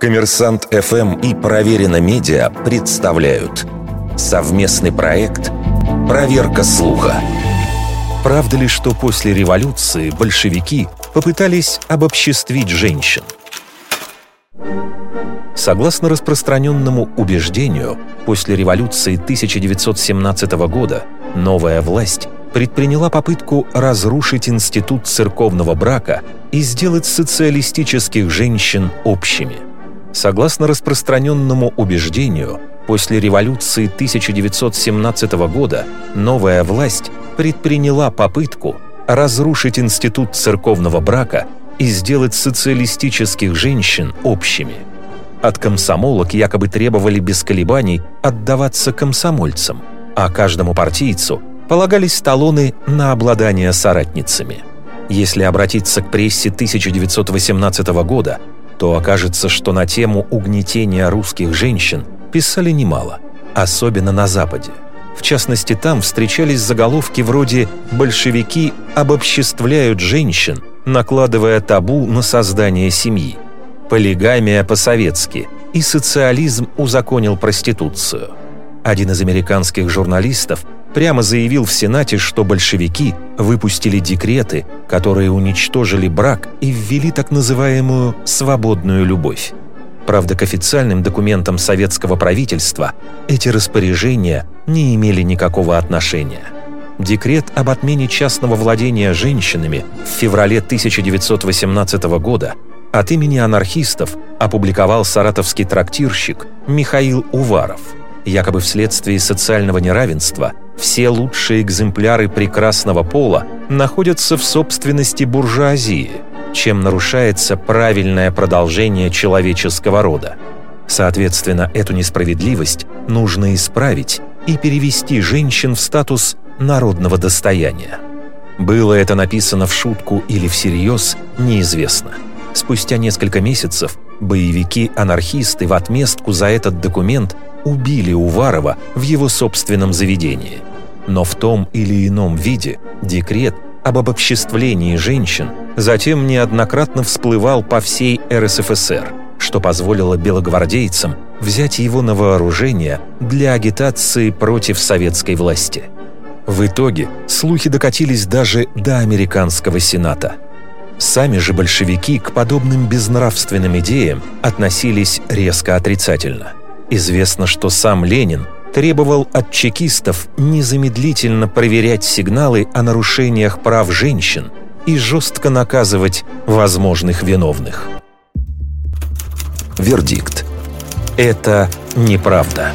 Коммерсант ФМ и Проверено Медиа представляют совместный проект «Проверка слуха». Правда ли, что после революции большевики попытались обобществить женщин? Согласно распространенному убеждению, после революции 1917 года новая власть предприняла попытку разрушить институт церковного брака и сделать социалистических женщин общими. Согласно распространенному убеждению, после революции 1917 года новая власть предприняла попытку разрушить институт церковного брака и сделать социалистических женщин общими. От комсомолок якобы требовали без колебаний отдаваться комсомольцам, а каждому партийцу полагались талоны на обладание соратницами. Если обратиться к прессе 1918 года, то окажется, что на тему угнетения русских женщин писали немало, особенно на Западе. В частности, там встречались заголовки вроде «Большевики обобществляют женщин, накладывая табу на создание семьи», «Полигамия по-советски» и «Социализм узаконил проституцию». Один из американских журналистов прямо заявил в Сенате, что большевики выпустили декреты, которые уничтожили брак и ввели так называемую «свободную любовь». Правда, к официальным документам советского правительства эти распоряжения не имели никакого отношения. Декрет об отмене частного владения женщинами в феврале 1918 года от имени анархистов опубликовал саратовский трактирщик Михаил Уваров – Якобы вследствие социального неравенства все лучшие экземпляры прекрасного пола находятся в собственности буржуазии, чем нарушается правильное продолжение человеческого рода. Соответственно, эту несправедливость нужно исправить и перевести женщин в статус народного достояния. Было это написано в шутку или всерьез, неизвестно. Спустя несколько месяцев боевики-анархисты в отместку за этот документ убили Уварова в его собственном заведении. Но в том или ином виде декрет об обобществлении женщин затем неоднократно всплывал по всей РСФСР, что позволило белогвардейцам взять его на вооружение для агитации против советской власти. В итоге слухи докатились даже до американского сената. Сами же большевики к подобным безнравственным идеям относились резко отрицательно – Известно, что сам Ленин требовал от чекистов незамедлительно проверять сигналы о нарушениях прав женщин и жестко наказывать возможных виновных. Вердикт. Это неправда.